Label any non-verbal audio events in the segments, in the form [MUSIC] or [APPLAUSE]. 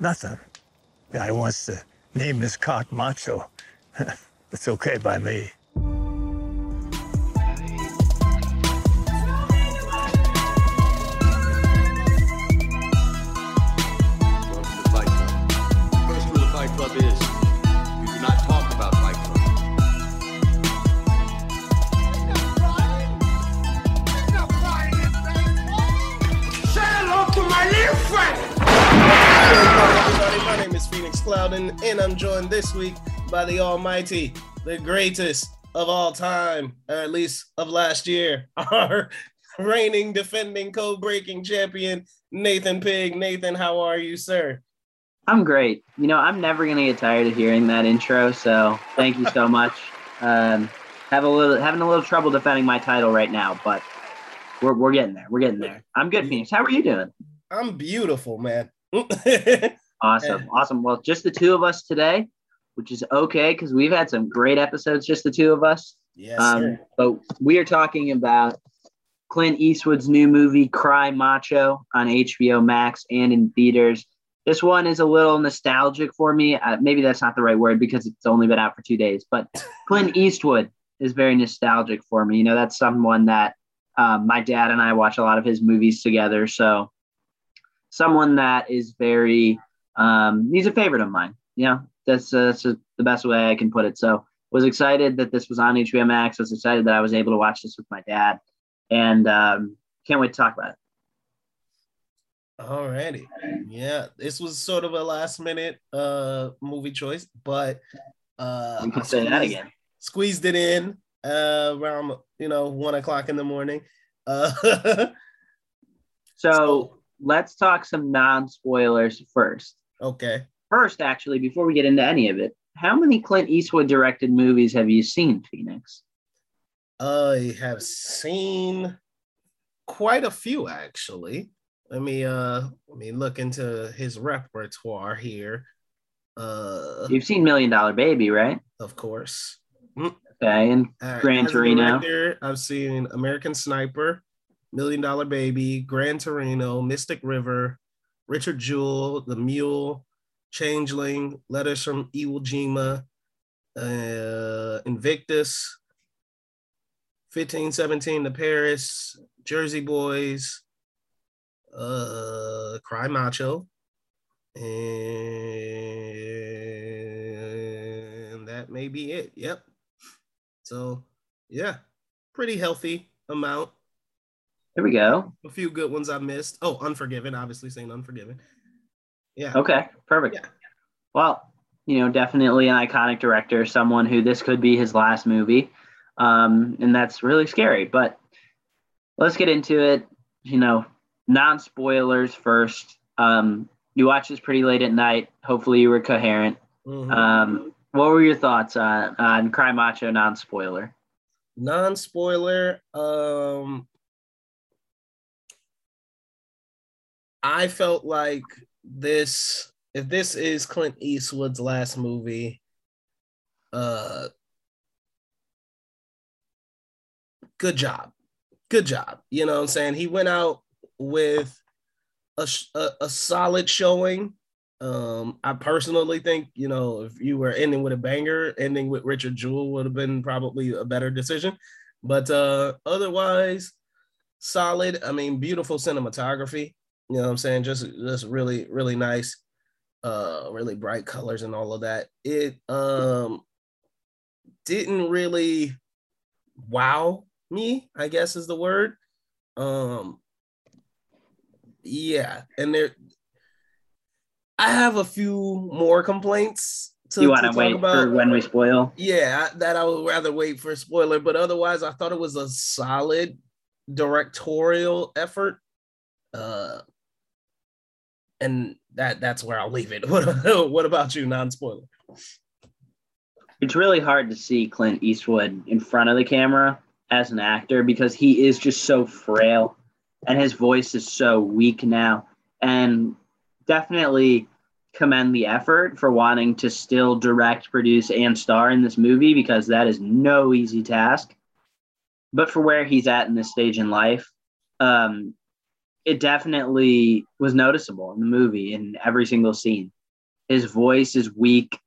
Nothing. Guy wants to name his cock macho. [LAUGHS] it's okay by me. I'm joined this week by the Almighty, the greatest of all time, or at least of last year, [LAUGHS] our reigning, defending, code-breaking champion, Nathan Pig. Nathan, how are you, sir? I'm great. You know, I'm never gonna get tired of hearing that intro. So thank you so much. Um, have a little having a little trouble defending my title right now, but we're we're getting there. We're getting there. I'm good, Phoenix. How are you doing? I'm beautiful, man. [LAUGHS] Awesome, awesome. Well, just the two of us today, which is okay because we've had some great episodes, just the two of us. yes, Um, sir. but we are talking about Clint Eastwood's new movie, Cry Macho, on HBO Max and in theaters. This one is a little nostalgic for me. Uh, maybe that's not the right word because it's only been out for two days, but [LAUGHS] Clint Eastwood is very nostalgic for me. You know, that's someone that um, my dad and I watch a lot of his movies together. So, someone that is very, um, he's a favorite of mine. You know, that's, uh, that's the best way I can put it. So, was excited that this was on HBO Max. Was excited that I was able to watch this with my dad, and um, can't wait to talk about it. Alrighty. Yeah, this was sort of a last minute uh movie choice, but uh We can say that squeezed- again. Squeezed it in uh around you know one o'clock in the morning. Uh [LAUGHS] So So- let's talk some non spoilers first. Okay. First, actually, before we get into any of it, how many Clint Eastwood directed movies have you seen, Phoenix? I have seen quite a few actually. Let me uh let me look into his repertoire here. Uh You've seen Million Dollar Baby, right? of course. Okay, and Uh, Gran Torino. director, I've seen American Sniper, Million Dollar Baby, Gran Torino, Mystic River, Richard Jewell, The Mule, Changeling, Letters from Iwo Jima, uh, Invictus, 1517 to Paris, Jersey Boys, uh, Cry Macho, and that may be it. Yep. So, yeah, pretty healthy amount. There we go. A few good ones I missed. Oh, Unforgiven, obviously saying Unforgiven. Yeah. Okay, perfect. Yeah. Well, you know, definitely an iconic director, someone who this could be his last movie. Um, and that's really scary. But let's get into it. You know, non spoilers first. Um, you watched this pretty late at night. Hopefully, you were coherent. Mhm. Um, what were your thoughts on, on Cry Macho non spoiler? non spoiler um i felt like this if this is clint eastwood's last movie uh good job. Good job. You know what i'm saying? He went out with a, a, a solid showing. Um i personally think you know if you were ending with a banger ending with richard jewell would have been probably a better decision. But uh otherwise solid i mean beautiful cinematography you know what i'm saying just just really really nice uh really bright colors and all of that it um didn't really wow me i guess is the word um yeah and there i have a few more complaints to, you want to wait about for when we spoil? yeah, that I would rather wait for a spoiler, but otherwise, I thought it was a solid directorial effort. Uh, and that that's where I'll leave it. [LAUGHS] What, about you, non spoiler? it's really hard to see Clint Eastwood in front of the camera as an actor because he is just so frail and his voice is so weak now. And definitely commend the effort for wanting to still direct, produce, and star in this movie because that is no easy task. But for where he's at in this stage in life, um, it definitely was noticeable in the movie in every single scene. His voice is weak.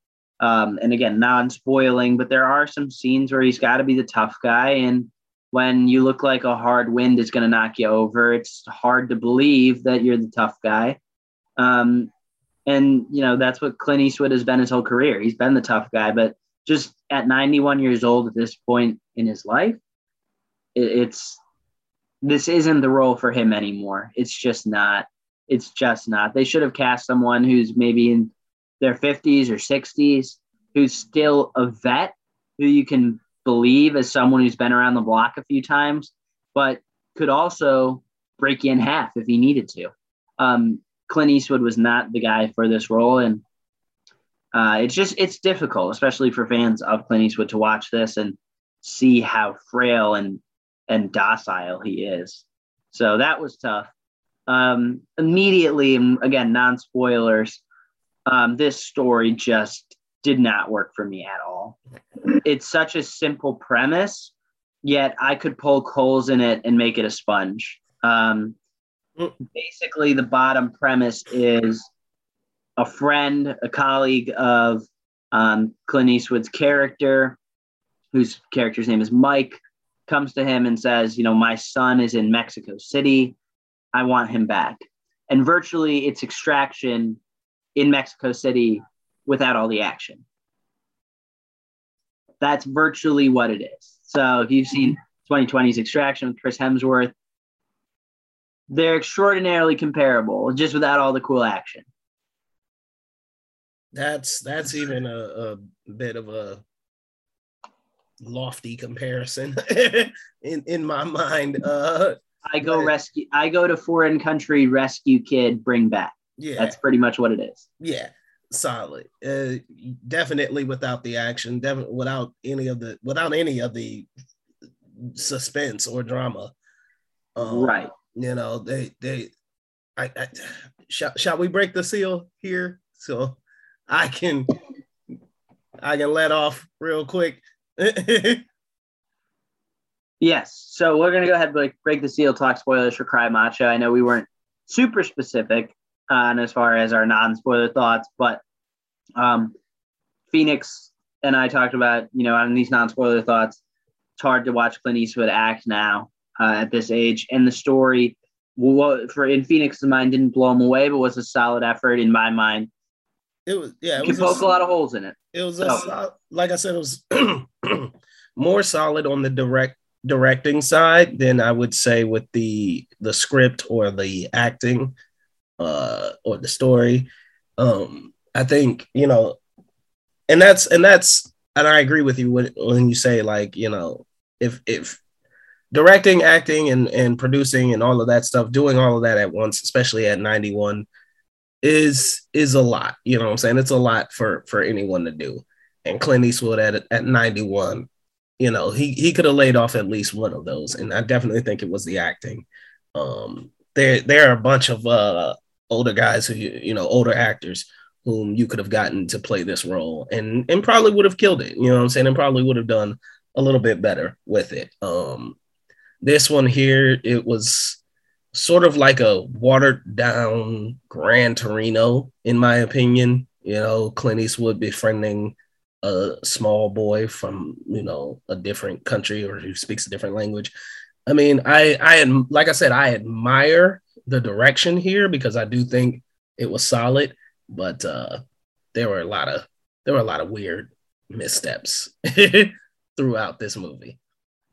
Um, and again, non spoiling, but there are some scenes where he's got to be the tough guy. And when you look like a hard wind is going to knock you over, it's hard to believe that you're the tough guy. Um, and, you know, that's what Clint Eastwood has been his whole career. He's been the tough guy, but just at 91 years old at this point in his life, it, it's this isn't the role for him anymore. It's just not. It's just not. They should have cast someone who's maybe in their 50s or 60s, who's still a vet, who you can believe as someone who's been around the block a few times, but could also break you in half if he needed to. Um, Clint Eastwood was not the guy for this role, and uh, it's just it's difficult, especially for fans of Clint Eastwood, to watch this and see how frail and and docile he is. So that was tough. Um, immediately, again, non spoilers, um, this story just did not work for me at all. It's such a simple premise, yet I could poke holes in it and make it a sponge. Um, basically, the bottom premise is a friend, a colleague of um, Clint Eastwood's character, whose character's name is Mike, comes to him and says, You know, my son is in Mexico City. I want him back. And virtually it's extraction in Mexico City without all the action. That's virtually what it is. So if you've seen 2020's Extraction with Chris Hemsworth, they're extraordinarily comparable, just without all the cool action. That's that's even a, a bit of a lofty comparison [LAUGHS] in in my mind. Uh, I go but, rescue. I go to foreign country, rescue kid, bring back. Yeah, that's pretty much what it is. Yeah, solid. Uh, definitely without the action, definitely without any of the without any of the suspense or drama. Um, right. You know they they. I, I shall, shall we break the seal here so I can I can let off real quick. [LAUGHS] yes. So we're gonna go ahead and break, break the seal, talk spoilers for Cry Macho. I know we weren't super specific on as far as our non-spoiler thoughts, but um, Phoenix and I talked about, you know, on these non-spoiler thoughts, it's hard to watch Clint Eastwood act now uh, at this age, and the story, what for in Phoenix's mind, didn't blow him away, but was a solid effort in my mind. It was, yeah, it you was poke a, a, lot of holes in it. It was, so. a, like I said, it was [CLEARS THROAT] more solid on the direct directing side than I would say with the the script or the acting uh or the story. Um I think, you know, and that's and that's and I agree with you when when you say like, you know, if if directing, acting and and producing and all of that stuff, doing all of that at once, especially at 91 is is a lot, you know what I'm saying? It's a lot for for anyone to do. And Clint Eastwood at at 91 you know, he he could have laid off at least one of those, and I definitely think it was the acting. Um, there there are a bunch of uh, older guys who you know older actors whom you could have gotten to play this role, and and probably would have killed it. You know what I'm saying? And probably would have done a little bit better with it. Um, this one here, it was sort of like a watered down Gran Torino, in my opinion. You know, Clint Eastwood befriending a small boy from you know a different country or who speaks a different language. I mean, I I like I said, I admire the direction here because I do think it was solid, but uh, there were a lot of there were a lot of weird missteps [LAUGHS] throughout this movie.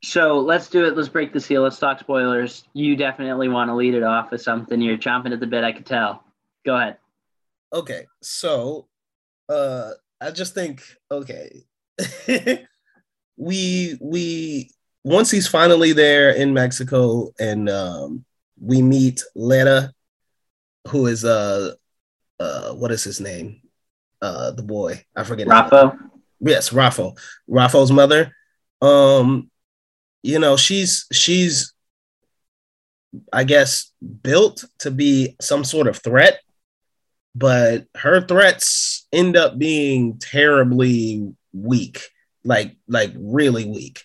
So let's do it. Let's break the seal. Let's talk spoilers. You definitely want to lead it off with something. You're chomping at the bit. I could tell. Go ahead. Okay, so uh I just think okay, [LAUGHS] we we once he's finally there in Mexico and um, we meet Leta, who is uh uh what is his name? Uh the boy. I forget. Rafo. Yes, Rafo. Rafo's mother. Um, you know, she's she's I guess built to be some sort of threat, but her threats end up being terribly weak, like like really weak.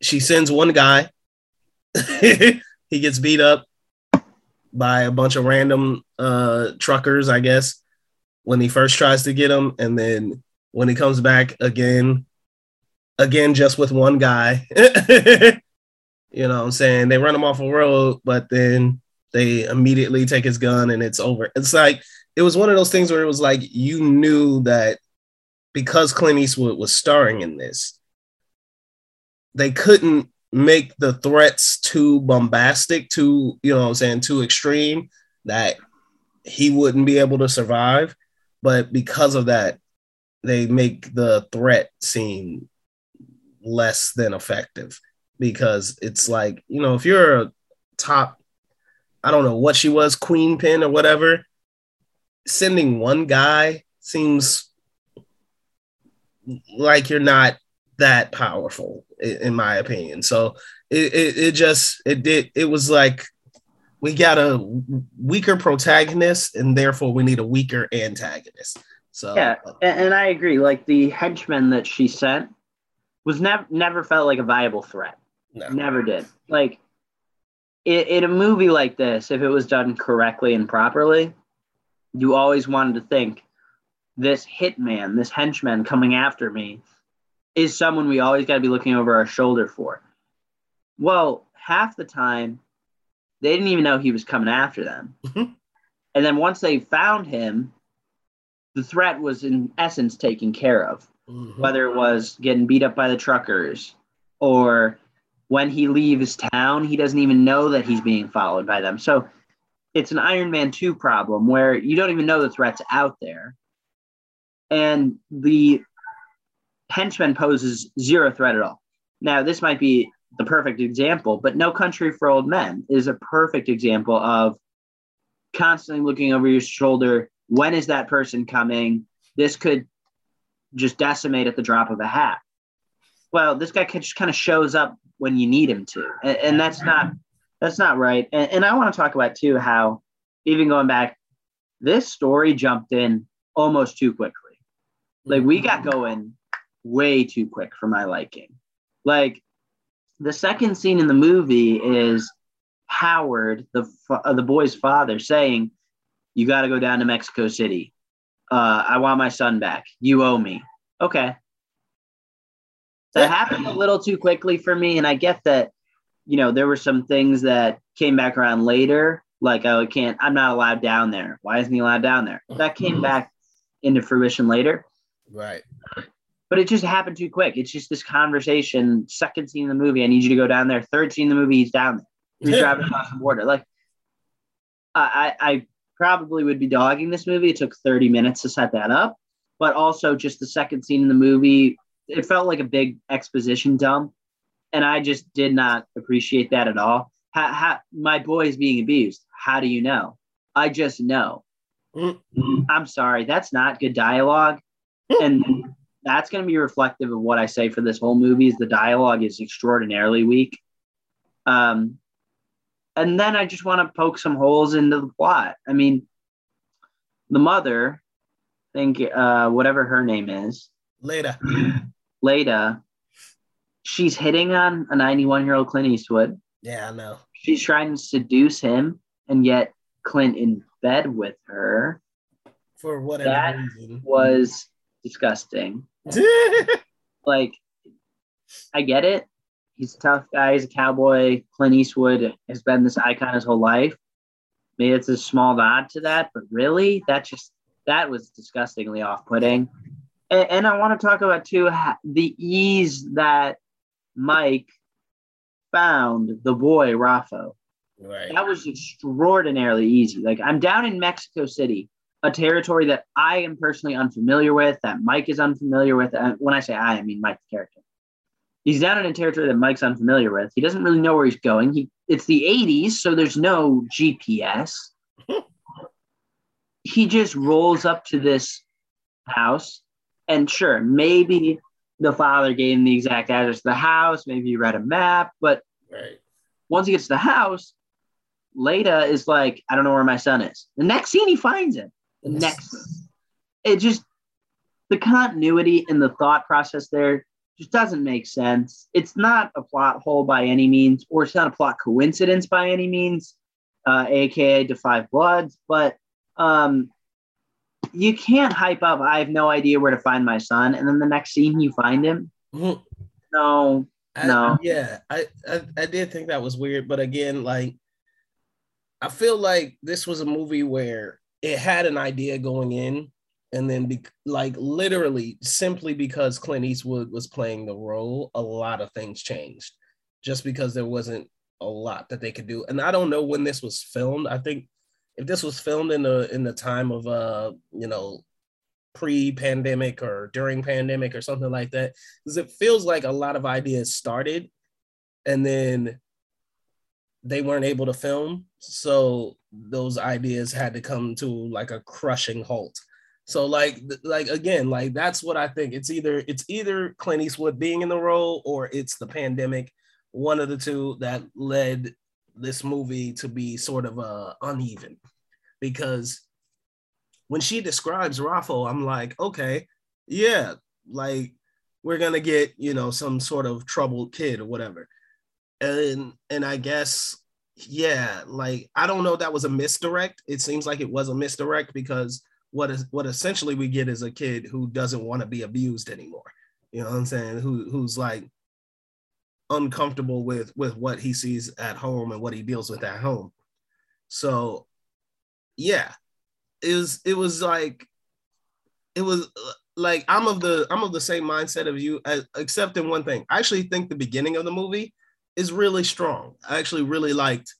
She sends one guy, [LAUGHS] he gets beat up. by a bunch of random uh, truckers, I guess, when he first tries to get him, and then when he comes back again, again just with one guy. [LAUGHS] you know what I'm saying? They run him off a road, but then they immediately take his gun and it's over. It's like it was one of those things where it was like you knew that because Clint Eastwood was starring in this, they couldn't make the threats too bombastic, too, you know what I'm saying, too extreme that he wouldn't be able to survive. But because of that, they make the threat seem less than effective because it's like, you know, if you're a top, I don't know what she was, queen pin or whatever, sending one guy seems like you're not that powerful in my opinion. So it, it, it just it did it was like we got a weaker protagonist and therefore we need a weaker antagonist. So yeah and, i agree like the henchman that she sent was never never felt like a viable threat no. never did like in, in a movie like this if it was done correctly and properly you always wanted to think this hitman, this henchman coming after me is someone we always got to be looking over our shoulder for. Well, half the time, they didn't even know he was coming after them. Mhm. And then once they found him, the threat was in essence taken care of, Mhm. whether it was getting beat up by the truckers or when he leaves town, he doesn't even know that he's being followed by them. So it's an Iron Man 2 problem where you don't even know the threat's out there. And the henchman poses zero threat at all. Now, this might be the perfect example, but No Country for Old Men is a perfect example of constantly looking over your shoulder. When is that person coming? This could just decimate at the drop of a hat. Well, this guy just kind of shows up when you need him to, and, and that's not that's not right. And, and I want to talk about too how even going back, this story jumped in almost too quickly. Like we got going way too quick for my liking. Like the second scene in the movie is Howard, the uh, the boy's father, saying, "You got to go down to Mexico City. Uh, I want my son back. You owe me." Okay. That happened a little too quickly for me, and I get that. You know, there were some things that came back around later, like oh, I can't. I'm not allowed down there. Why isn't he allowed down there? That came back into fruition later right but it just happened too quick. It's just this conversation. Second scene in the movie, I need you to go down there. Third scene in the movie, he's down there. He's driving across the border. Like, I, I I probably would be dogging this movie. It took 30 minutes to set that up, but also just the second scene in the movie, it felt like a big exposition dump, and I just did not appreciate that at all. How, how, my boy is being abused. How do you know? I just know. Mm. I'm sorry, that's not good dialogue, and that's going to be reflective of what I say for this whole movie. Is the dialogue is extraordinarily weak. Um, and then I just want to poke some holes into the plot. I mean, the mother, I think uh, whatever her name is, later [SIGHS] Leta, she's hitting on a 91 year old Clint Eastwood. yeah i know She's trying to seduce him, and yet Clint in bed with her for whatever That reason was disgusting. [LAUGHS] like I get it. He's a tough guy. He's a cowboy. Clint Eastwood has been this icon his whole life. Maybe it's a small nod to that, but really, that just that was disgustingly off-putting. And, and I want to talk about too the ease that Mike found the boy Rafo. right That was extraordinarily easy. Like I'm down in Mexico City, a territory that I am personally unfamiliar with, that Mike is unfamiliar with. And when I say I, I mean Mike the character. He's down in a territory that Mike's unfamiliar with. He doesn't really know where he's going. He it's the 80s, so there's no GPS. [LAUGHS] he just rolls up to this house, and sure, maybe the father gave him the exact address of the house. Maybe he read a map, but right once he gets to the house, Leta is like, I don't know where my son is. The next scene, he finds him. The next, it just, the continuity and the thought process there just doesn't make sense. It's not a plot hole by any means, or it's not a plot coincidence by any means. uh, aka 5 Bloods, but um, you can't hype up. I have no idea where to find my son, and then the next scene you find him. Mhm. No, I- No. yeah, I, I I did think that was weird, but again, like I feel like this was a movie where it had an idea going in, and then be, like literally simply because Clint Eastwood was playing the role, a lot of things changed, just because there wasn't a lot that they could do. And I don't know when this was filmed. I think if this was filmed in the in the time of uh you know pre-pandemic or during pandemic or something like that because it feels like a lot of ideas started and then they weren't able to film so those ideas had to come to like a crushing halt so like like again like that's what i think. It's either it's either clint eastwood being in the role or it's the pandemic one of the two that led this movie to be sort of uh uneven. Because when she describes Rafo, I'm like, okay, yeah, like we're gonna get you know some sort of troubled kid or whatever, and and I guess yeah, like I don't know, that was a misdirect. It seems like it was a misdirect because what is what essentially we get is a kid who doesn't want to be abused anymore. You know what I'm saying? Who who's like uncomfortable with with what he sees at home and what he deals with at home. So yeah, it was it was like it was uh, like I'm of the I'm of the same mindset of you, uh, except in one thing. I actually think the beginning of the movie is really strong. I actually really liked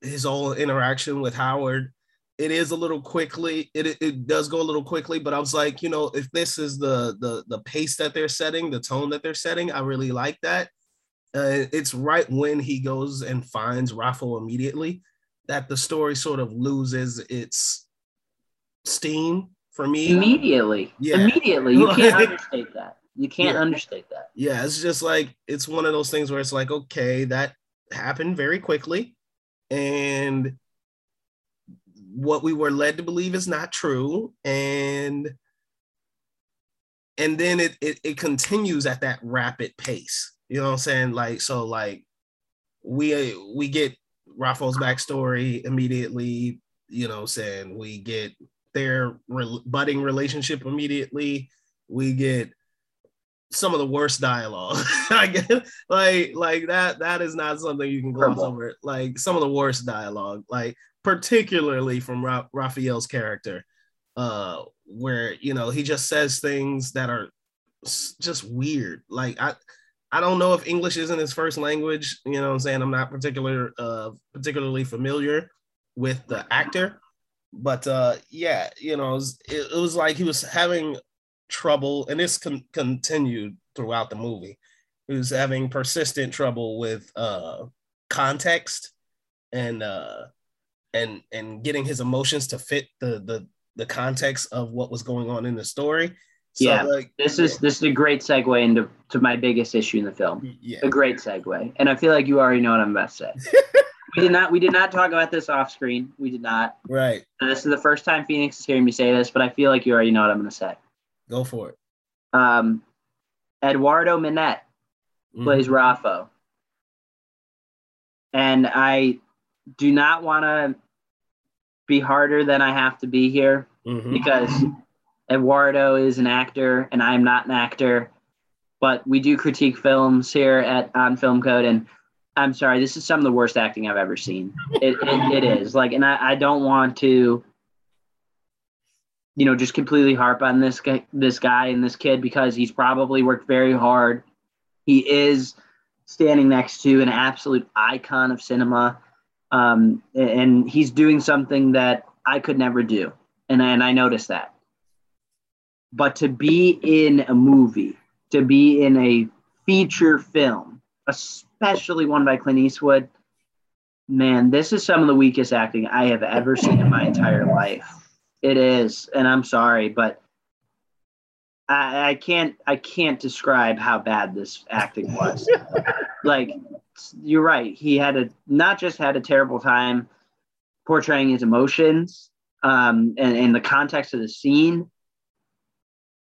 his whole interaction with Howard. It is a little quickly. It, it does go a little quickly, but I was like, you know, if this is the the the pace that they're setting, the tone that they're setting, I really like that. Uh, it's right when he goes and finds Rafo immediately that the story sort of loses its steam for me. immediately, Yeah. immediately, you can't [LAUGHS] understate that. You can't Yeah. understate that. yeah, it's just like it's one of those things where it's like, okay, that happened very quickly, and what we were led to believe is not true, and and then it it, it continues at that rapid pace. You know what I'm saying? Like so, like we we get Rafael's backstory immediately. You know, saying we get their re- budding relationship immediately. We get some of the worst dialogue. [LAUGHS] I guess like like that that is not something you can gloss over. Like some of the worst dialogue, like particularly from Ra- Raphael's character, uh, where you know he just says things that are just weird. Like I I don't know if English isn't his first language. You know what I'm saying? I'm not particular uh particularly familiar with the actor. But uh yeah, you know, it was, it, was like he was having trouble, and this con- continued throughout the movie. He was having persistent trouble with uh, context and uh, and and getting his emotions to fit the the the context of what was going on in the story. So, Yeah, like This is this is a great segue into to my biggest issue in the film. yeah, A great segue, and I feel like you already know what I'm about to say. [LAUGHS] we did not we did not talk about this off screen. We did not. right. This is the first time Phoenix is hearing me say this, but I feel like you already know what I'm going to say. Go for it. Um, Eduardo Minett Mhm. plays Rafo. And I do not want to be harder than I have to be here Mhm. because Eduardo is an actor and I'm not an actor. But we do critique films here at On Film Code, and I'm sorry, this is some of the worst acting I've ever seen. It, it, it is like, and I, I don't want to, you know, just completely harp on this guy, this guy and this kid because he's probably worked very hard. He is standing next to an absolute icon of cinema, um, and he's doing something that I could never do, and and I noticed that. But to be in a movie, to be in a feature film, especially one by Clint Eastwood, man, this is some of the weakest acting I have ever seen in my entire life. It is, and I'm sorry, but I, I can't I can't describe how bad this acting was. [LAUGHS] like you're right, he had a not just had a terrible time portraying his emotions um, and, and the context of the scene,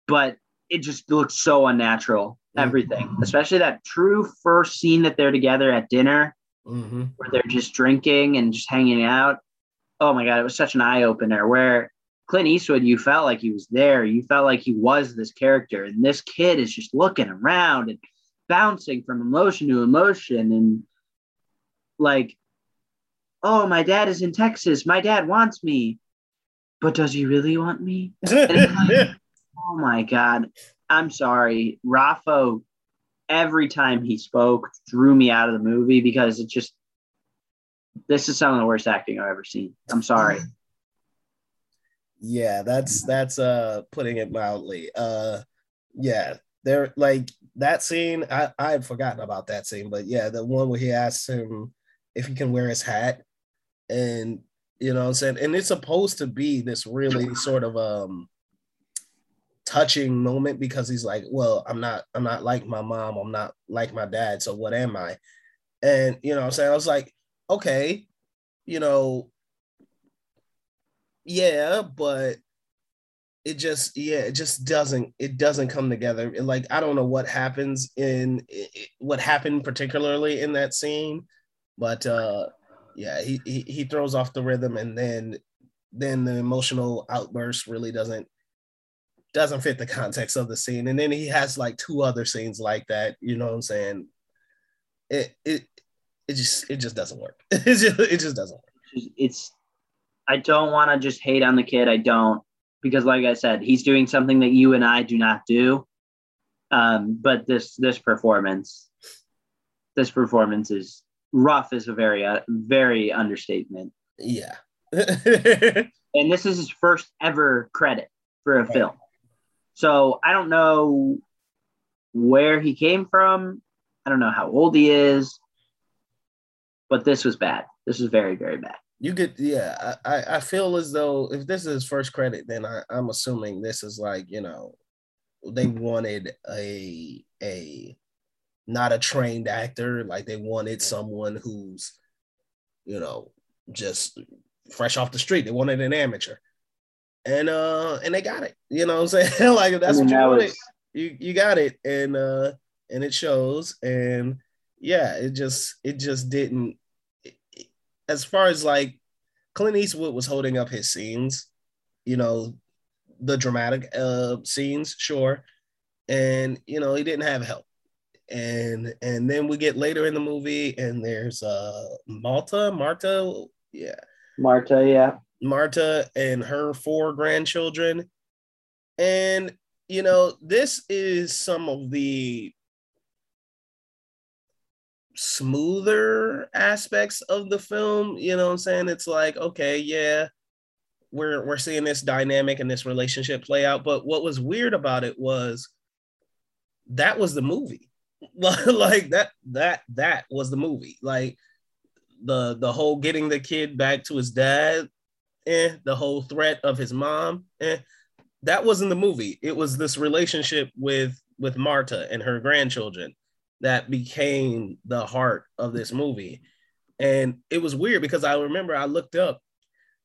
but it just looks so unnatural. Everything, especially that true first scene that they're together at dinner. Mm-hmm. where they're just drinking and just hanging out. Oh my god, it was such an eye opener. Where Clint Eastwood, you felt like he was there. You felt like he was this character, and this kid is just looking around and bouncing from emotion to emotion, and like, oh, my dad is in Texas. My dad wants me, but does he really want me? [LAUGHS] Oh my god, I'm sorry, Rafo. Every time he spoke, drew me out of the movie because it just. This is some of the worst acting I've ever seen. I'm sorry. Yeah, that's that's uh putting it mildly. Uh yeah, there like that scene, I I had forgotten about that scene, but yeah, the one where he asks him if he can wear his hat and you know I'm saying, and it's supposed to be this really sort of um touching moment because he's like, well, I'm not I'm not like my mom, I'm not like my dad, so what am I? And you know what I'm saying? I was like, okay, you know, yeah, but it just yeah, it just doesn't it doesn't come together. It, like I don't know what happens in it, what happened particularly in that scene, but uh yeah, he, he he throws off the rhythm and then then the emotional outburst really doesn't doesn't fit the context of the scene. And then he has like two other scenes like that, you know what I'm saying? It it it just it just doesn't work. [LAUGHS] It just it just doesn't work. It's. I don't want to just hate on the kid. I don't because, like I said, he's doing something that you and I do not do. Um, but this this performance, this performance is rough. Is a very uh, very understatement. Yeah. [LAUGHS] and this is his first ever credit for a Right. film. So I don't know where he came from. I don't know how old he is, but this was bad. This was very, very bad. You get yeah, I, I feel as though if this is first credit, then I, I'm assuming this is like, you know, they wanted a a not a trained actor, like they wanted someone who's, you know, just fresh off the street. They wanted an amateur. And uh and they got it. You know what I'm [LAUGHS] saying? like if that's I mean, what you that wanted. was- you you got it and uh and it shows and yeah it just it just didn't as far as like clint eastwood was holding up his scenes you know the dramatic uh scenes sure and you know he didn't have help and and then we get later in the movie and there's uh malta marta yeah Marta, yeah. Marta and her four grandchildren. And, you know, this is some of the smoother aspects of the film. You know what I'm saying? It's like, okay, yeah, we're we're seeing this dynamic and this relationship play out. But what was weird about it was that was the movie. [LAUGHS] like that that that was the movie. Like the the whole getting the kid back to his dad eh, the whole threat of his mom, eh, that wasn't the movie. It was this relationship with with Marta and her grandchildren that became the heart of this movie. And it was weird because I remember I looked up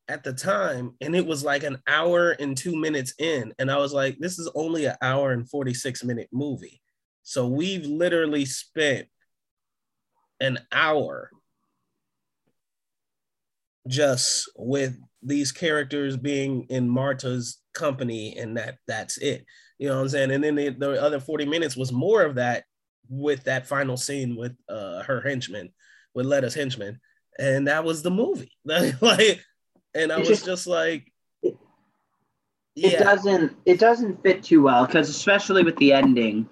at the time and it was like an hour and two minutes in. And I was like, this is only an hour and 46 minute movie. So we've literally spent an hour just with these characters being in Marta's company and that that's it. You know what I'm saying? And then the, the other 40 minutes was more of that with that final scene with uh her henchman, with Leta's henchman. And that was the movie. [LAUGHS] like and I It was just- like It yeah. doesn't it doesn't fit too well because especially with the ending,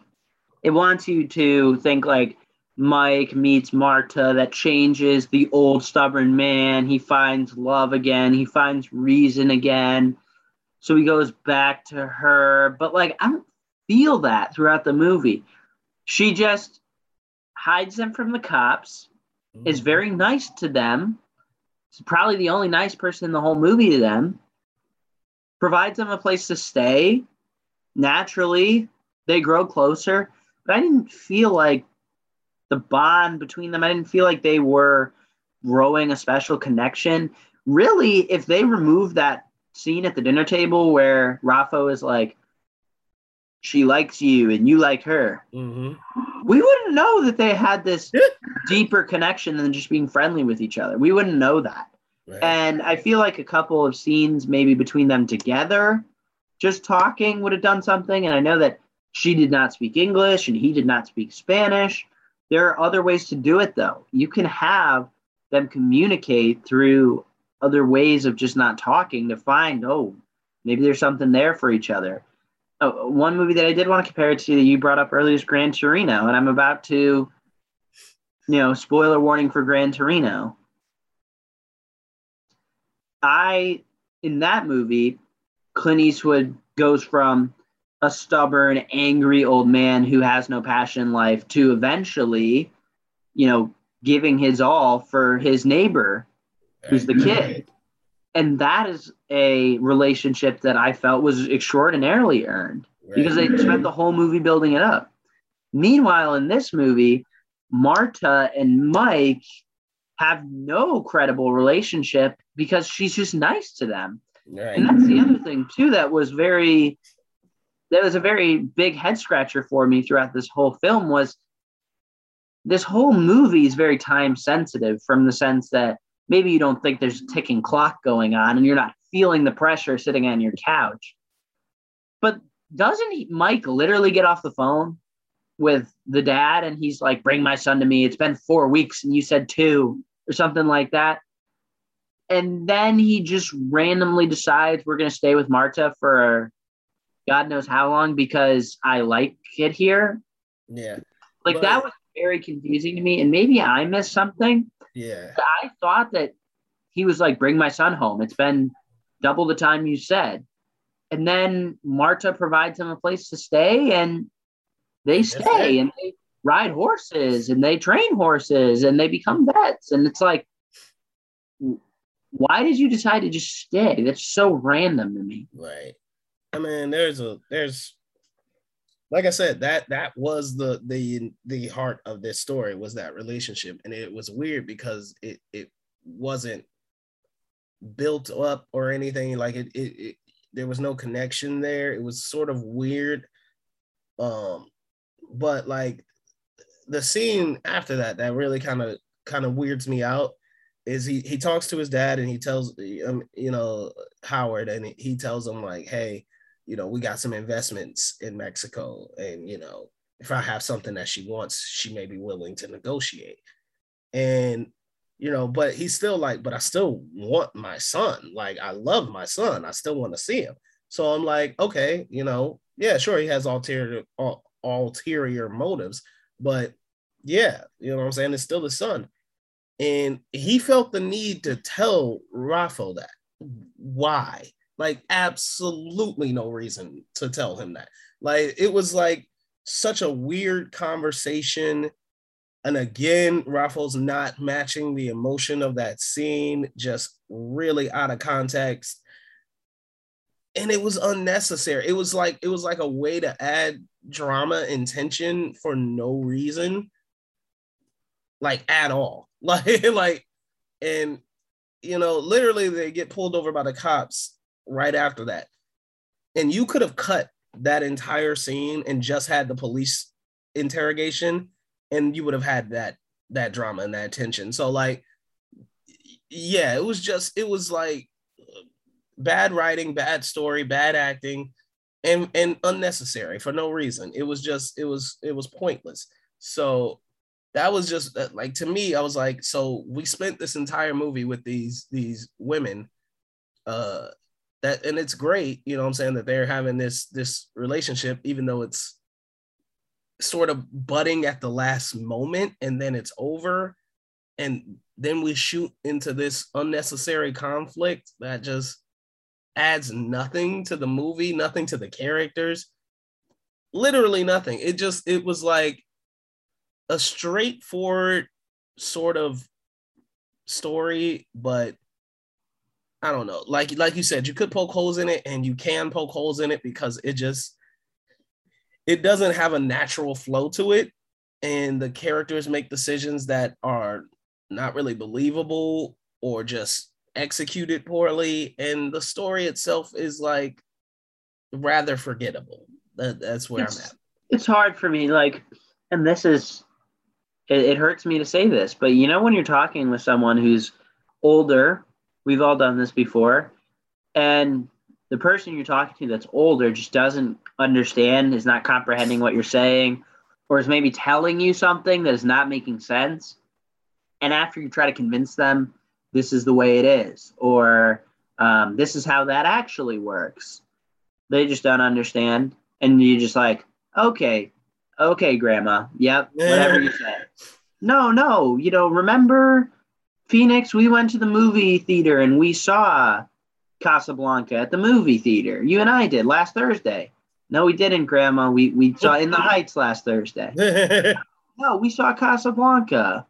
it wants you to think like Mike meets Marta that changes the old stubborn man. He finds love again. He finds reason again. So he goes back to her. But like I don't feel that throughout the movie. She just hides them from the cops, mm-hmm. is very nice to them. Is probably the only nice person in the whole movie to them. Provides them a place to stay. Naturally, they grow closer. But I didn't feel like the bond between them, I didn't feel like they were growing a special connection. Really, if they remove that scene at the dinner table where Rafa is like, she likes you and you like her, Mhm. we wouldn't know that they had this deeper connection than just being friendly with each other. We wouldn't know that. Right. And I feel like a couple of scenes maybe between them together, just talking would have done something. And I know that she did not speak English and he did not speak Spanish. There are other ways to do it though. You can have them communicate through other ways of just not talking to find, oh, maybe there's something there for each other. Oh, one movie that I did want to compare it to that you brought up earlier is Gran Torino, and I'm about to, you know, spoiler warning for Gran Torino. I, in that movie, Clint Eastwood goes from a stubborn, angry old man who has no passion in life to eventually, you know, giving his all for his neighbor who's the kid. And that is a relationship that I felt was extraordinarily earned because they spent the whole movie building it up. Meanwhile, in this movie, Marta and Mike have no credible relationship because she's just nice to them. Right. And that's the other thing too that was very that was a very big head scratcher for me throughout this whole film was this whole movie is very time sensitive from the sense that maybe you don't think there's a ticking clock going on and you're not feeling the pressure sitting on your couch. But doesn't he, Mike literally get off the phone with the dad and he's like, bring my son to me. It's been four weeks and you said two or something like that. And then he just randomly decides we're going to stay with Marta for God knows how long because I like it here. Yeah. Like But- that was very confusing to me. And maybe I missed something. Yeah. I thought that he was like, bring my son home. It's been double the time you said. And then Marta provides him a place to stay and they stay and they ride horses and they train horses and they become vets. And it's like, why did you decide to just stay? That's so random to me. Right. I mean, there's a there's like I said, that that was the the the heart of this story was that relationship. And it was weird because it it wasn't built up or anything. Like it it, it there was no connection there. It was sort of weird. Um, but like the scene after that that really kind of kind of weirds me out is he he talks to his dad and he tells um, you know Howard and he- he tells him like hey you know we got some investments in Mexico and you know if I have something that she wants she may be willing to negotiate. And you know but he's still like but I still want my son. Like I love my son. I still want to see him. So I'm like okay you know yeah sure he has ulterior ul- ulterior motives but yeah you know what I'm saying? It's still his son. And he felt the need to tell Rafo that. Why? Like, absolutely no reason to tell him that. Like, it was like such a weird conversation. And again, Rafo's not matching the emotion of that scene, just really out of context. And it was unnecessary. It was like it was like a way to add drama and tension for no reason like at all. [LAUGHS] Like, like, and you know, literally they get pulled over by the cops right after that. And you could have cut that entire scene and just had the police interrogation, and you would have had that that drama and that tension. So, like, yeah, it was just it was like bad writing, bad story, bad acting, and and unnecessary for no reason. It was just it was it was pointless. So that was just uh, like to me i was like so we spent this entire movie with these these women uh that and it's great you know what i'm saying that they're having this this relationship even though it's sort of budding at the last moment and then it's over. And then we shoot into this unnecessary conflict that just adds nothing to the movie nothing to the characters. Literally nothing. It just it was like a straightforward sort of story, but I don't know. Like like you said, you could poke holes in it, and you can poke holes in it because it just it doesn't have a natural flow to it, and the characters make decisions that are not really believable or just executed poorly, and the story itself is like rather forgettable. That, that's where It's- I'm at. It's hard for me. Like, and this is it, it hurts me to say this, but you know when you're talking with someone who's older, we've all done this before, and the person you're talking to that's older just doesn't understand, is not comprehending what you're saying, or is maybe telling you something that is not making sense. And after you try to convince them this is the way it is, or um, this is how that actually works, they just don't understand. And you're just like, okay, okay, grandma. Yep, whatever you say. No, no, you know, remember Phoenix? We went to the movie theater and we saw Casablanca at the movie theater. You and I did last Thursday. No, we didn't, Grandma. We we saw In the Heights last Thursday. [LAUGHS] No, we saw Casablanca.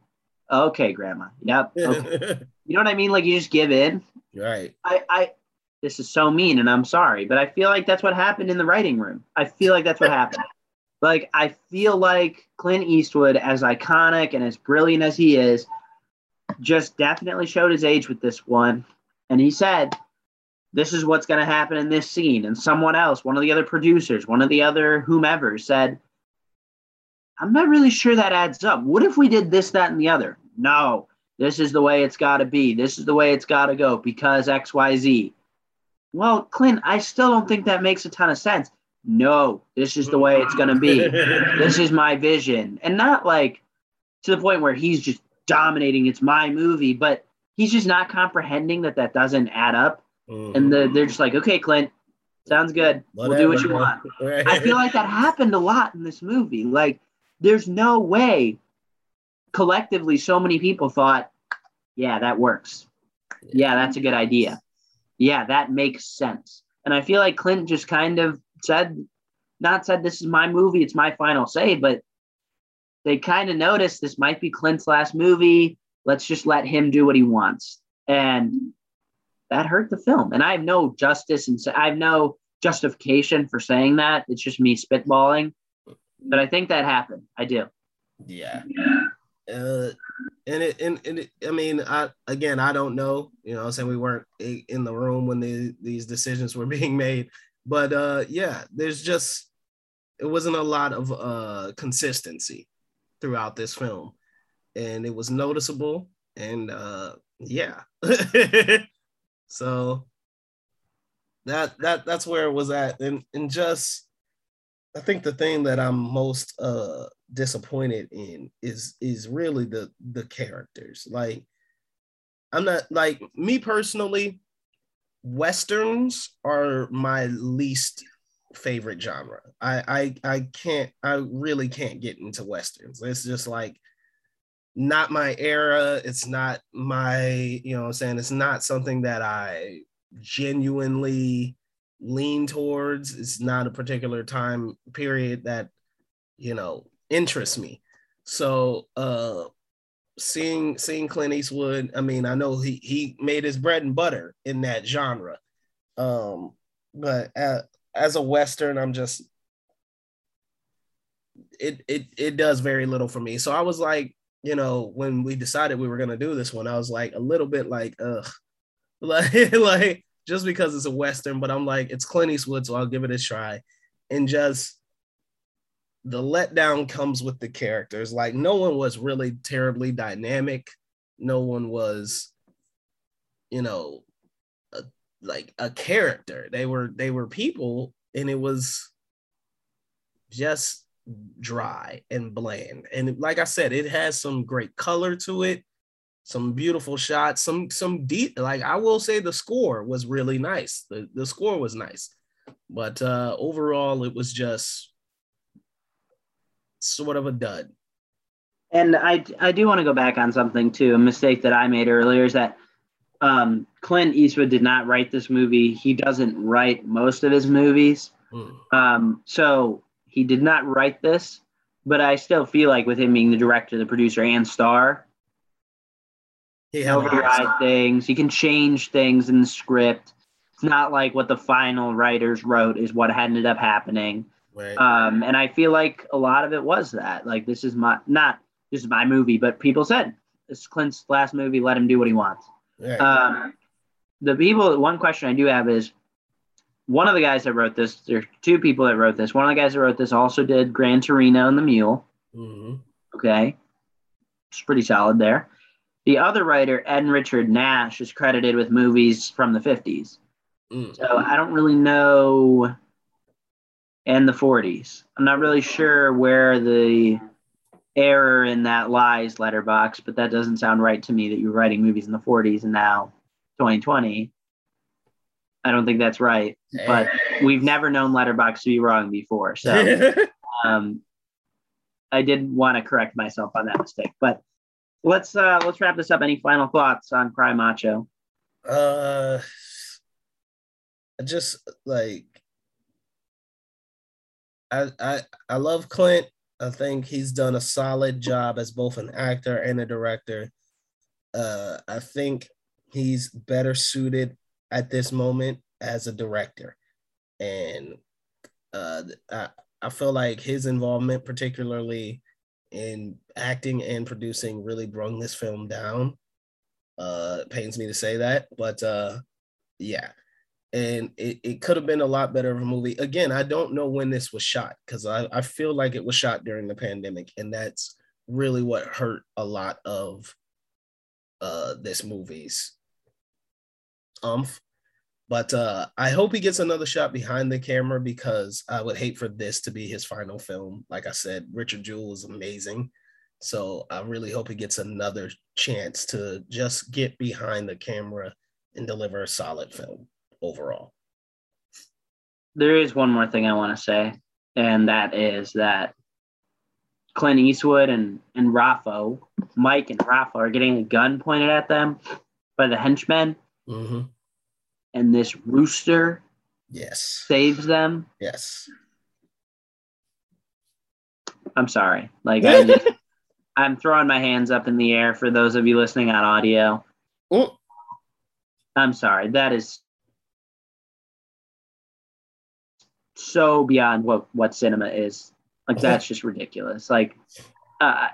Okay, Grandma. Yep. [LAUGHS] Okay. You know what I mean? Like you just give in. right. I, I this is so mean and I'm sorry, but I feel like that's what happened in the writing room. I feel like that's what happened. Like I feel like Clint Eastwood, as iconic and as brilliant as he is, just definitely showed his age with this one. And he said, This is what's gonna happen in this scene. And someone else, one of the other producers, one of the other whomever said, I'm not really sure that adds up. What if we did this, that, and the other? No, this is the way it's got to be. This is the way it's got to go because XYZ. Well, Clint, I still don't think that makes a ton of sense. No, this is the way it's going to be. [LAUGHS] this is my vision. And not like to the point where he's just dominating, it's my movie, but he's just not comprehending that that doesn't add up. Mm-hmm. And the, they're just like, okay, Clint, sounds good. We'll do what you want. I feel like that happened a lot in this movie. Like, there's no way collectively so many people thought, yeah, that works. Yeah, that's a good idea. Yeah, that makes sense. And I feel like Clint just kind of said, not said, this is my movie, it's my final say, but they kind of noticed this might be Clint's last movie. Let's just let him do what he wants. And that hurt the film. And I have no justice and I have no justification for saying that. It's just me spitballing. But I think that happened. I do. Yeah. Uh, and it, and, and it, I mean, I again, I don't know. You know, I'm saying we weren't in the room when the, these decisions were [LAUGHS] being made, but uh, yeah, there's just it wasn't a lot of uh consistency throughout this film, and it was noticeable. And uh, yeah, [LAUGHS] so that that that's where it was at, and and just I think the thing that I'm most uh disappointed in is is really the the characters. Like I'm not like me personally, westerns are my least favorite genre. I I I can't I really can't get into westerns. It's just like not my era. It's not my, you know what I'm saying? It's not something that I genuinely lean towards. It's not a particular time period that, you know, interests me. So uh seeing seeing Clint Eastwood, I mean, I know he he made his bread and butter in that genre. Um, but uh, as a Western, I'm just it it it does very little for me. So I was like, you know, when we decided we were gonna do this one, I was like a little bit like, ugh, [LAUGHS] like like just because it's a Western, but I'm like, it's Clint Eastwood, so I'll give it a try. And just the letdown comes with the characters. Like no one was really terribly dynamic. No one was, you know, like a character. They were they were people, and it was just dry and bland. And like I said, it has some great color to it, some beautiful shots, some some deep. Like I will say, the score was really nice. The the score was nice, but uh overall, it was just sort of a dud. And I, I do want to go back on something too. A mistake that I made earlier is that um, Clint Eastwood did not write this movie. He doesn't write most of his movies. Mm. Um, so he did not write this, but I still feel like with him being the director, the producer, and star, He he had a lot of- override things. He can change things in the script. It's not like what the final writers wrote is what ended up happening. right. Um, and I feel like a lot of it was that. Like this is my not this is my movie, but people said this is Clint's last movie. Let him do what he wants. Right. Um, the people. One question I do have is one of the guys that wrote this. There's two people that wrote this. One of the guys that wrote this also did Gran Torino and the Mule. Mhm. Okay. It's pretty solid there. The other writer, N. Richard Nash, is credited with movies from the 50s. Mm. So I don't really know. And the 40s. I'm not really sure where the error in that lies, Letterboxd, but that doesn't sound right to me that you're writing movies in the 40s and now 2020. I don't think that's right, but we've never known Letterboxd to be wrong before. So [LAUGHS] um, I did want to correct myself on that mistake. But let's uh, let's wrap this up. Any final thoughts on Cry Macho? Uh, just like I I I love Clint. I think he's done a solid job as both an actor and a director. Uh, I think he's better suited at this moment as a director, and uh, I I feel like his involvement, particularly in acting and producing, really brung this film down. Uh, it pains me to say that, but uh, yeah and it, it could have been a lot better of a movie. Again i don't know when this was shot because I, I feel like it was shot during the pandemic and that's really what hurt a lot of uh this movie's umph. But uh i hope he gets another shot behind the camera because i would hate for this to be his final film. Like i said richard jewell is amazing. So i really hope he gets another chance to just get behind the camera and deliver a solid film overall. There is one more thing I want to say, and that is that Clint Eastwood and and Rafo, Mike and Rafo, are getting a gun pointed at them by the henchmen, Mm-hmm. and this rooster Yes. saves them. Yes. I'm sorry. Like [LAUGHS] I'm, just, I'm throwing my hands up in the air for those of you listening on audio. I'm sorry. That is so beyond what what cinema is. Like that's just ridiculous. Like uh,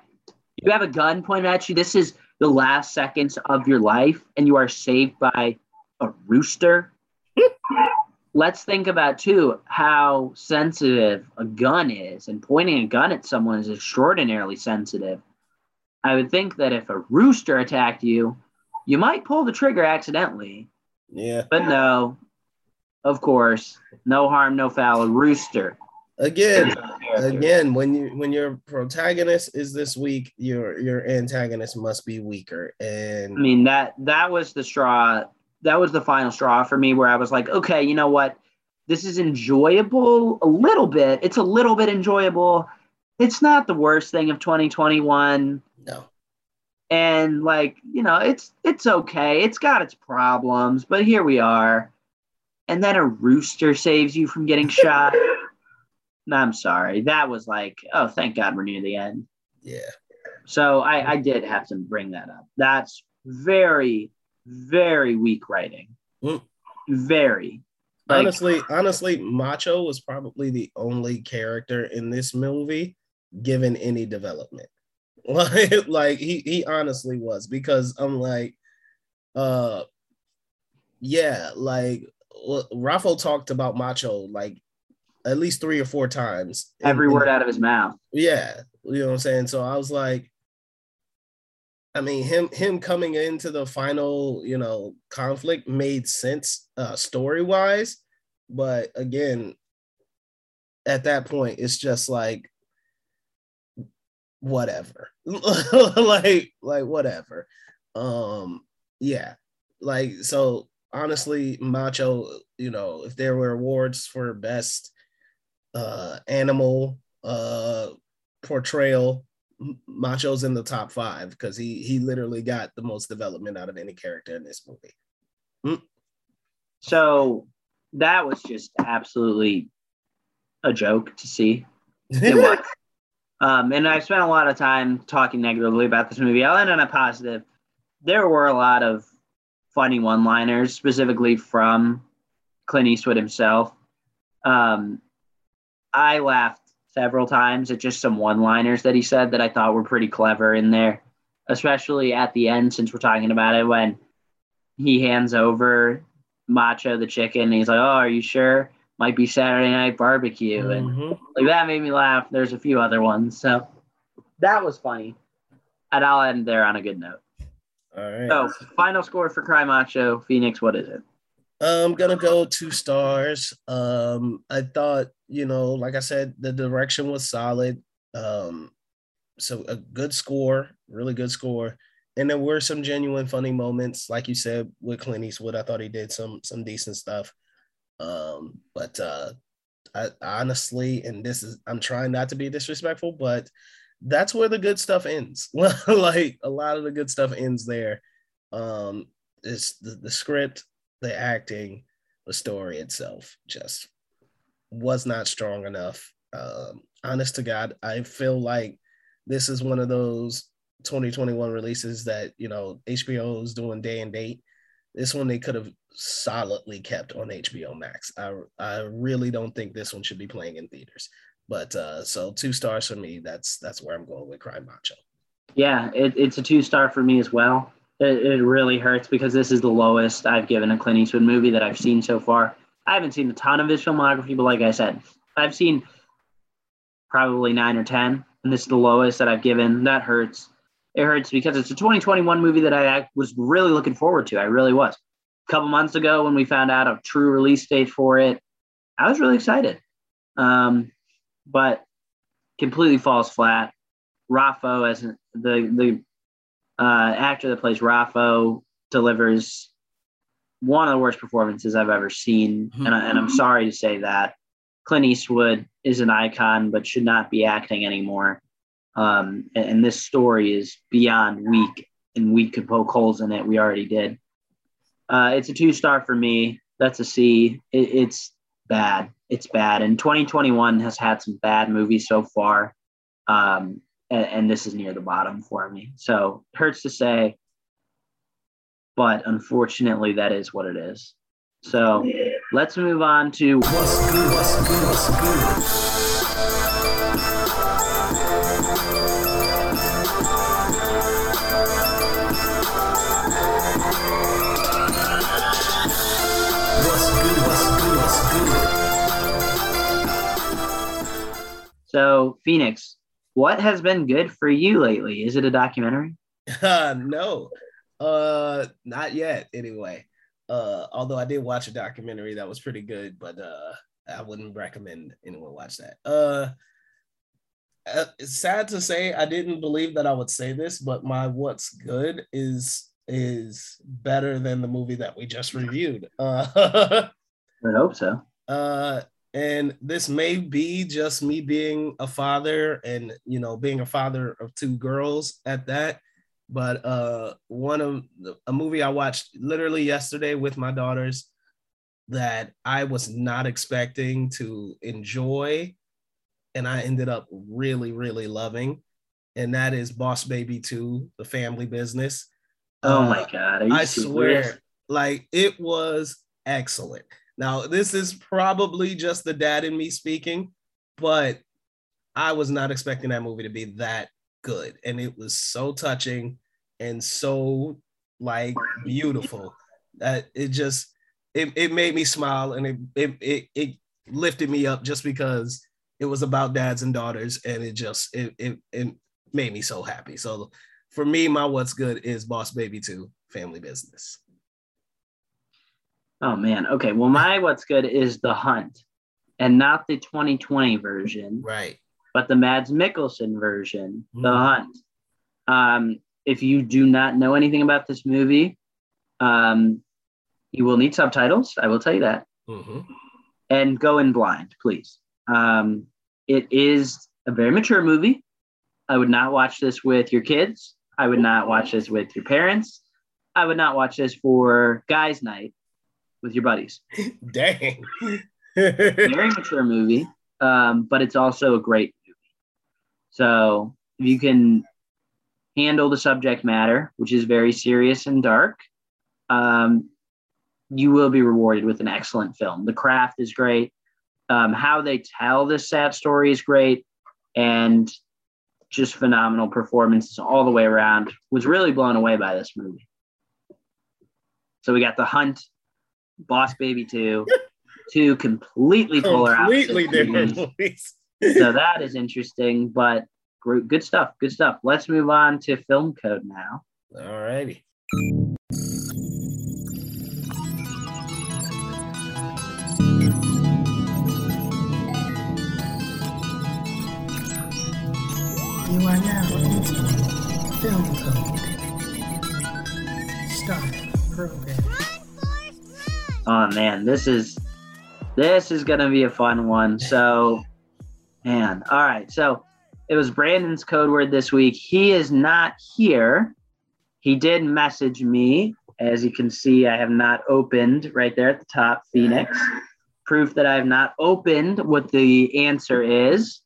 you have a gun pointed at you. This is the last seconds of your life, and you are saved by a rooster. [LAUGHS] Let's think about too how sensitive a gun is, and pointing a gun at someone is extraordinarily sensitive. I would think that if a rooster attacked you, you might pull the trigger accidentally. Yeah. But no, of course, no harm, no foul. A rooster. Again, again, when you when your protagonist is this weak, your your antagonist must be weaker. And I mean that that was the straw. That was the final straw for me, where I was like, okay, you know what? This is enjoyable a little bit. It's a little bit enjoyable. It's not the worst thing of 2021. no. and like you know it's it's okay it's got its problems but here we are and then a rooster saves you from getting shot [LAUGHS] i'm sorry that was like oh thank god we're near the end Yeah. so i i did have to bring that up that's very very weak writing Mm. very like, honestly, honestly, Macho was probably the only character in this movie given any development. Like, [LAUGHS] like he he honestly was because I'm like, uh, yeah, like well, Rafo talked about Macho like at least three or four times. every And- word out of his mouth yeah, you know what I'm saying. So I was like, I mean, him him coming into the final, you know, conflict made sense uh, story wise, but again, at that point, it's just like whatever, [LAUGHS] like like whatever. Um, yeah, like so. Honestly, Macho, you know, if there were awards for best uh animal uh portrayal macho's in the top five because he he literally got the most development out of any character in this movie so that was just absolutely a joke to see It [LAUGHS] was. Um, and I've spent a lot of time talking negatively about this movie. I'll end on a positive. There were a lot of funny one liners, specifically from Clint Eastwood himself. Um, I laughed several times at just some one liners that he said that I thought were pretty clever in there, especially at the end, since we're talking about it, when he hands over Macho the chicken. And he's like, Oh, are you sure? Might be Saturday night barbecue. And Mhm. like that made me laugh. There's a few other ones. So that was funny. And I'll end there on a good note. All right. So, final score for Cry Macho Phoenix. What is it? I'm gonna go two stars. Um, I thought, you know, like I said, the direction was solid. Um, so a good score, really good score. And there were some genuine funny moments, like you said, with Clint Eastwood. I thought he did some some decent stuff. Um, but uh I honestly, and this is I'm trying not to be disrespectful, but that's where the good stuff ends. [LAUGHS] like a lot of the good stuff ends there. Um, it's the, the script the acting, the story itself just was not strong enough. Um, honest to God, I feel like this is one of those 2021 releases that you know HBO is doing day and date. This one they could have solidly kept on HBO Max. I I really don't think this one should be playing in theaters. But uh, so two stars for me. That's that's where I'm going with Cry Macho. Yeah, it, it's a two star for me as well it, it really hurts because this is the lowest I've given a Clint Eastwood movie that I've seen so far. I haven't seen a ton of his filmography, but like I said, I've seen probably nine or 10, and this is the lowest that I've given. That hurts. It hurts because it's a 2021 movie that I was really looking forward to. I really was. A couple months ago, when we found out a true release date for it, I was really excited. Um, but completely falls flat. Rafo as the the uh, actor that plays Rafo delivers one of the worst performances I've ever seen, mm-hmm. and, I, and I'm sorry to say that. Clint Eastwood is an icon, but should not be acting anymore. Um, and, and, this story is beyond weak, and we could poke holes in it. We already did. Uh, it's a two star for me. That's a C. It, it's bad. It's bad. And 2021 has had some bad movies so far. Um, and, and this is near the bottom for me. So hurts to say, but unfortunately, that is what it is. So let's move on to what's good, what's good, what's good. So, Phoenix, what has been good for you lately? Is it a documentary? Uh, [LAUGHS] no, uh, not yet. Anyway, uh, although I did watch a documentary that was pretty good, but uh, I wouldn't recommend anyone watch that. Uh, uh, sad to say I didn't believe that I would say this, but my what's good is is better than the movie that we just reviewed. Uh, [LAUGHS] I hope so. Uh, and this may be just me being a father and you know being a father of two girls at that. But uh one of the, a movie i watched literally yesterday with my daughters that i was not expecting to enjoy and i ended up really really loving and that is boss baby 2 the family business. Oh my uh, god i swear like it was excellent now, this is probably just the dad in me speaking, but I was not expecting that movie to be that good. And it was so touching and so like beautiful that it just it, it made me smile and it, it it it lifted me up just because it was about dads and daughters and it just it it, it made me so happy. So for me, my what's good is Boss Baby 2 Family Business. Oh man. Okay. Well, my what's good is the hunt, and not the 2020 version, right? But the Mads Mikkelsen version, mm-hmm. the hunt. Um, if you do not know anything about this movie, um, you will need subtitles. I will tell you that. Mm-hmm. And go in blind, please. Um, it is a very mature movie. I would not watch this with your kids. I would not watch this with your parents. I would not watch this for guys' night with your buddies. [LAUGHS] Dang. Very [LAUGHS] mature movie, um, but it's also a great movie. So if you can handle the subject matter, which is very serious and dark, um, you will be rewarded with an excellent film. The craft is great. Um, how they tell this sad story is great, and just phenomenal performances all the way around. Was really blown away by this movie. So we got The Hunt, Boss Baby 2, two completely [LAUGHS] polar completely different movies. so [LAUGHS] that is interesting, but Great, good stuff. Good stuff. Let's move on to film code now. All righty. You are now entering film code. Start program. Oh man, this is this is gonna be a fun one. So, man, all right. So it was Brandon's code word this week. He is not here. He did message me. As you can see, I have not opened right there at the top, Phoenix. Proof that I have not opened what the answer is.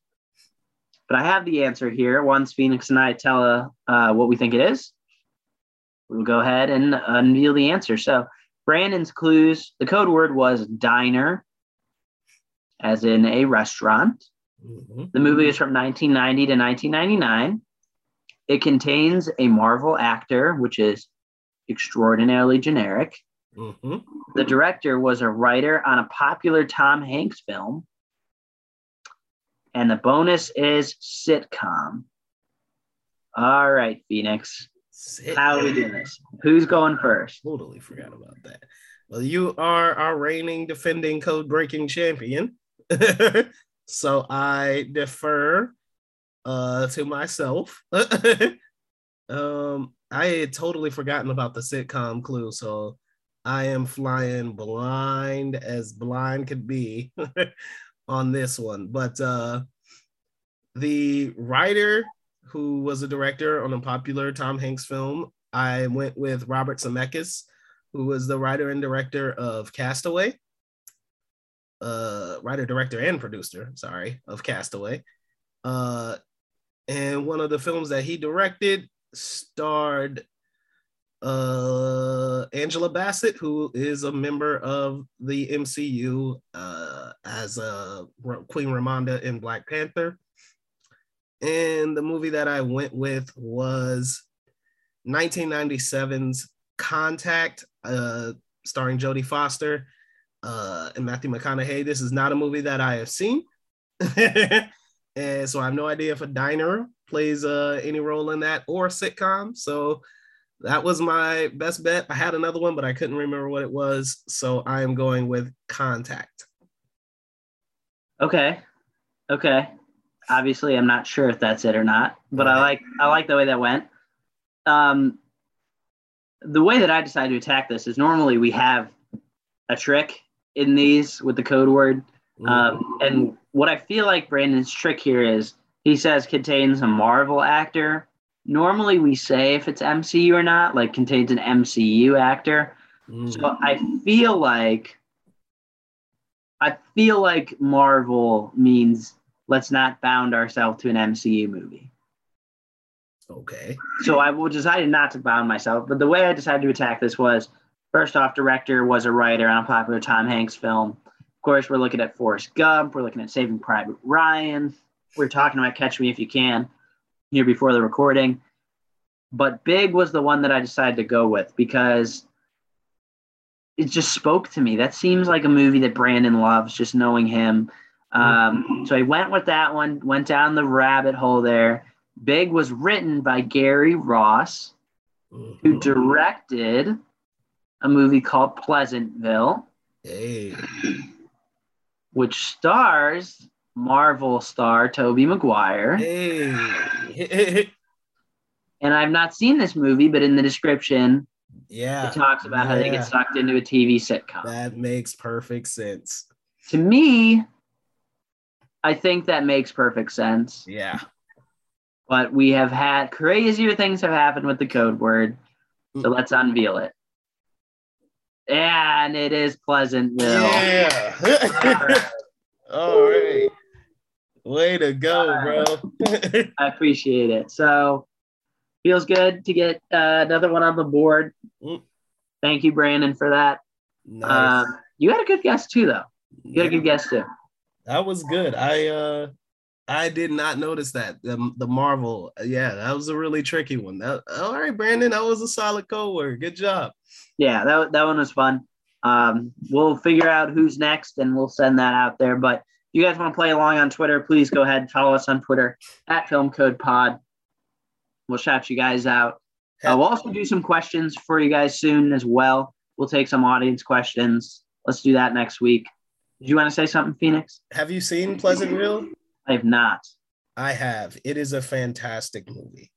But I have the answer here. Once Phoenix and I tell uh, what we think it is, we'll go ahead and unveil the answer. So, Brandon's clues, the code word was diner, as in a restaurant. Mhm. The movie is from 1990 to 1999. It contains a Marvel actor, which is extraordinarily generic. Mhm. The director was a writer on a popular Tom Hanks film. And the bonus is sitcom. All right, Phoenix. Sit. How are we doing this? Who's going first? Totally forgot about that. Well, you are our reigning defending code breaking champion. [LAUGHS] so I defer uh to myself. [LAUGHS] um I had totally forgotten about the sitcom clue, so I am flying blind as blind could be [LAUGHS] on this one. But uh the writer who was a director on a popular Tom Hanks film, I went with Robert Zemeckis, who was the writer and director of Cast Away. Uh, writer, director, and producer, sorry, of Cast Away. Uh, and one of the films that he directed starred uh, Angela Bassett, who is a member of the MCU uh, as uh, Queen Ramonda in Black Panther. And the movie that I went with was 1997's Contact, uh, starring Jodie Foster uh, and Matthew McConaughey. This is not a movie that I have seen. [LAUGHS] and so I have no idea if a diner plays uh, any role in that or sitcom. So that was my best bet. I had another one, but I couldn't remember what it was. So I am going with Contact. Okay. Okay. Obviously, I'm not sure if that's it or not, but I like I like the way that went. Um, the way that I decided to attack this is normally we have a trick in these with the code word, um, and what I feel like Brandon's trick here is he says contains a Marvel actor. Normally, we say if it's MCU or not, like contains an MCU actor. Mm. So I feel like I feel like Marvel means let's not bound ourselves to an MCU movie. okay. So I will decided not to bound myself. But the way I decided to attack this was first off, director was a writer on a popular Tom Hanks film. Of course, we're looking at Forrest Gump. We're looking at Saving Private Ryan. We're talking about Catch Me If You Can here before the recording. But Big was the one that I decided to go with because it just spoke to me. That seems like a movie that Brandon loves, just knowing him. Um, so I went with that one, went down the rabbit hole there. Big was written by Gary Ross, who Mhm. directed a movie called Pleasantville, Hey. which stars Marvel star Tobey Maguire. Hey. [LAUGHS] And I've not seen this movie, but in the description, yeah. it talks about how they get sucked into a TV sitcom. That makes perfect sense. to me, I think that makes perfect sense. Yeah. But we have had crazier things have happened with the code word. So Mm. let's unveil it. And it is Pleasantville. Yeah. [LAUGHS] All right. Way to go, bro. [LAUGHS] I appreciate it. So feels good to get uh, another one on the board. Mm. Thank you, Brandon, for that. nice. Um, you had a good guess too, though. You had a good guess too. That was good. I uh I did not notice that. The, the Marvel. Yeah, that was a really tricky one. That, all right, Brandon, that was a solid code word. Good job. Yeah, that that one was fun. Um, we'll figure out who's next, and we'll send that out there. But you guys want to play along on Twitter, please go ahead and follow us on Twitter at Film Code Pod. We'll shout you guys out. Uh, we'll also do some questions for you guys soon as well. We'll take some audience questions. Let's do that next week. Did you want to say something, Phoenix? Have you seen Pleasantville? I have not. I have. It is a fantastic movie.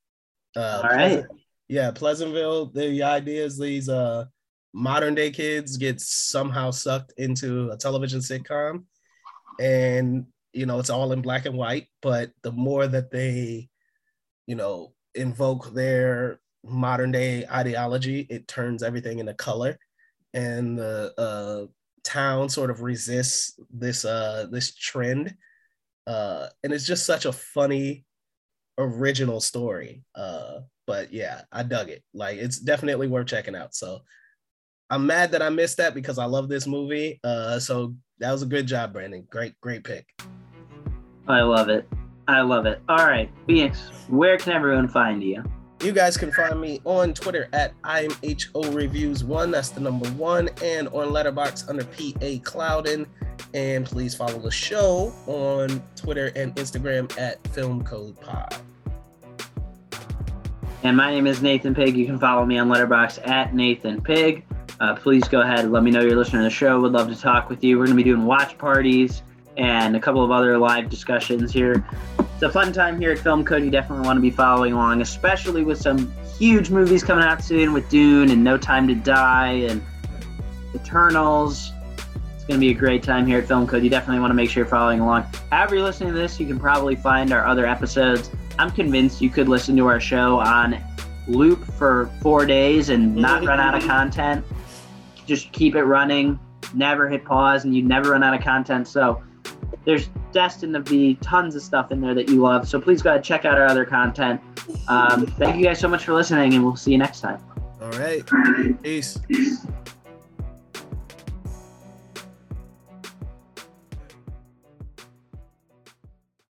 Uh, All right. Pleasant- yeah, Pleasantville. The idea is these uh, modern day kids get somehow sucked into a television sitcom, and you know it's all in black and white. But the more that they, you know, invoke their modern day ideology, it turns everything into color, and the uh, town sort of resists this uh, this trend uh, and it's just such a funny original story uh, but yeah i dug it like it's definitely worth checking out so i'm mad that i missed that because i love this movie uh, so that was a good job brandon great great pick I love it. I love it. All right, Phoenix, where can everyone find you? You guys can find me on twitter at imho reviews one that's the number one and on Letterboxd under pa clouden and please follow the show on twitter and instagram at film code pod And my name is Nathan Pig. You can follow me on Letterboxd at Nathan Pig. Uh, please go ahead and let me know you're listening to the show. Would love to talk with you. We're going to be doing watch parties and a couple of other live discussions here. It's a fun time here at Film Code. You definitely want to be following along, especially with some huge movies coming out soon with Dune and No Time to Die and Eternals. It's going to be a great time here at Film Code. You definitely want to make sure you're following along. However, you're listening to this, you can probably find our other episodes. I'm convinced you could listen to our show on loop for four days and not run out of mm-hmm. content. Just keep it running, never hit pause, and you never run out of content. So there's destined to be tons of stuff in there that you love. So please go ahead check out our other content. Um, thank you guys so much for listening, and we'll see you next time. all right peace